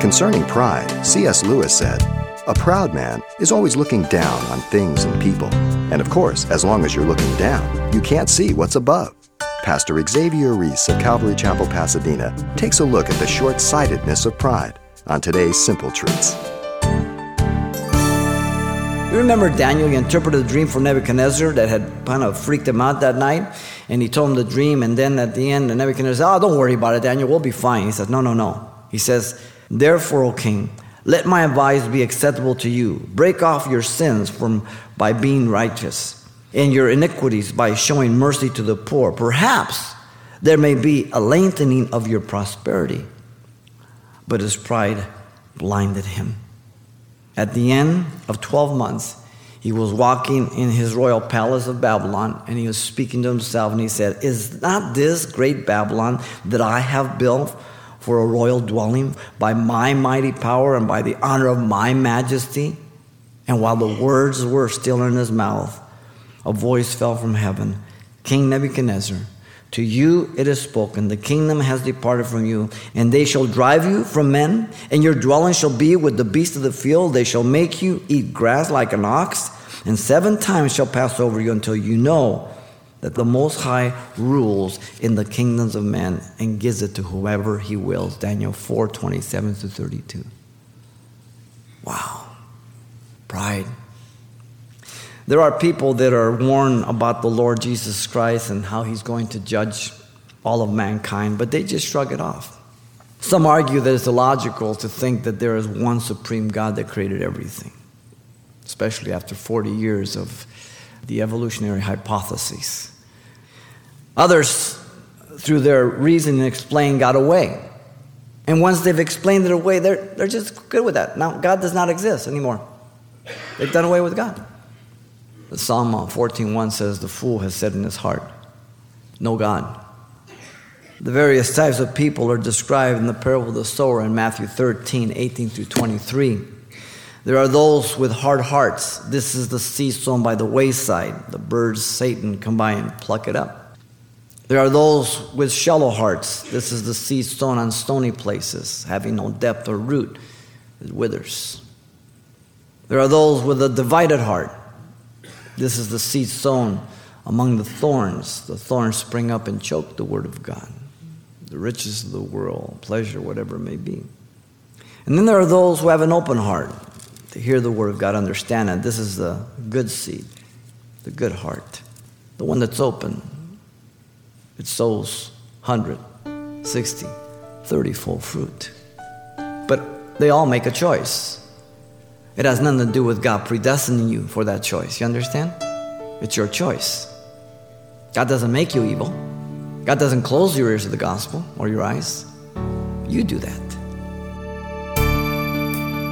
Concerning pride, C.S. Lewis said, A proud man is always looking down on things and people. And of course, as long as you're looking down, you can't see what's above. Pastor Xavier Reese of Calvary Chapel, Pasadena takes a look at the short sightedness of pride on today's Simple Truths. You remember Daniel, he interpreted a dream for Nebuchadnezzar that had kind of freaked him out that night. And he told him the dream. And then at the end, Nebuchadnezzar said, Oh, don't worry about it, Daniel. We'll be fine. He says, No, no, no. He says, Therefore, O king, let my advice be acceptable to you. Break off your sins from, by being righteous, and your iniquities by showing mercy to the poor. Perhaps there may be a lengthening of your prosperity. But his pride blinded him. At the end of 12 months, he was walking in his royal palace of Babylon and he was speaking to himself and he said, Is not this great Babylon that I have built for a royal dwelling by my mighty power and by the honor of my majesty? And while the words were still in his mouth, a voice fell from heaven King Nebuchadnezzar, to you it is spoken, the kingdom has departed from you, and they shall drive you from men, and your dwelling shall be with the beasts of the field. They shall make you eat grass like an ox, and seven times shall pass over you until you know that the Most High rules in the kingdoms of men and gives it to whoever he wills. Daniel 4 27 to 32. Wow. Pride. There are people that are warned about the Lord Jesus Christ and how he's going to judge all of mankind, but they just shrug it off. Some argue that it's illogical to think that there is one supreme God that created everything, especially after 40 years of the evolutionary hypotheses. Others, through their reason and explain, got away. And once they've explained it away, they're, they're just good with that. Now, God does not exist anymore. They've done away with God. The Psalm uh, 14.1 says, The fool has said in his heart, No God. The various types of people are described in the parable of the sower in Matthew 13, 18 through 23. There are those with hard hearts. This is the seed sown by the wayside. The birds, Satan, come by and pluck it up. There are those with shallow hearts. This is the seed sown on stony places, having no depth or root. It withers. There are those with a divided heart. This is the seed sown among the thorns. The thorns spring up and choke the word of God, the riches of the world, pleasure, whatever it may be. And then there are those who have an open heart to hear the word of God, understand it. This is the good seed, the good heart, the one that's open. It sows 100, 60, 30 full fruit. But they all make a choice. It has nothing to do with God predestining you for that choice. You understand? It's your choice. God doesn't make you evil. God doesn't close your ears to the gospel or your eyes. You do that.